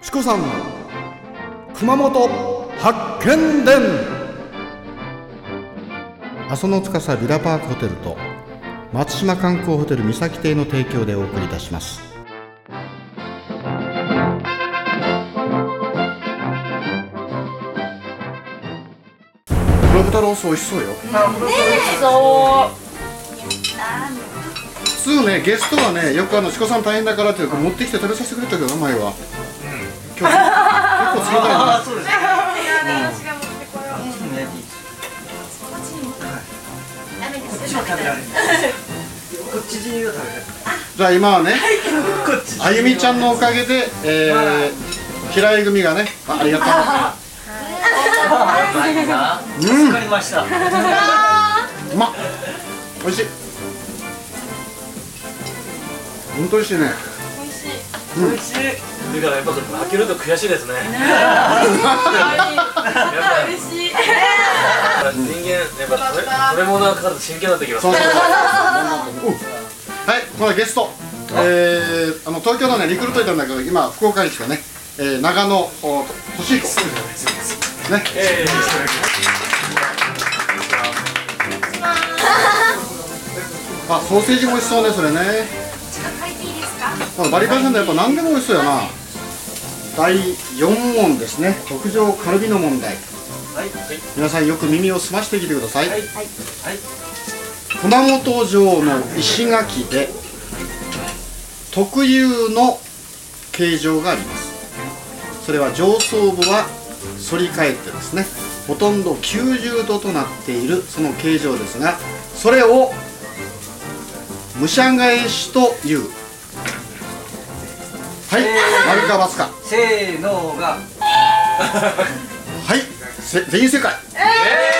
チコさんの熊本発見伝。阿蘇の司ビラパークホテルと松島観光ホテル三崎邸の提供でお送りいたします。黒豚ロース美味しそうよ。そ普通ねゲストはねよくあのチコさん大変だからっていうか持ってきて食べさせてくれたけど前は、今日結構冷たいね。そうですね。私が持ってこよう。こっちにダメです。こっちは食べられる。こっち中が食べられる。じゃあ今はねあゆみちゃんのおかげで、えー、平井組がねあありがとうはいな。助かりました。うまっ美味しい本当美味しいね美味しい。だからやっぱ負けると悔しいですね。嬉しい。人間やっぱ食べ食べ物がかかると真剣になってきますそう。そうそうはいこのゲストえー、あの東京のねリクルートいたんだけど今福岡に来たね、えー、長野お俊彦ねえあソーセージも美味しそうねそれね。このバリバリさんでやっぱ何でも美味しそうやな第4問ですね特上カルビの問題はい。皆さんよく耳を澄ましてきてください、はい。はい。熊本城の石垣で特有の形状がありますそれは上層部は反り返ってですねほとんど90度となっているその形状ですがそれを武者返しというはい。丸か×かせーのが。はい。せ全員正解。え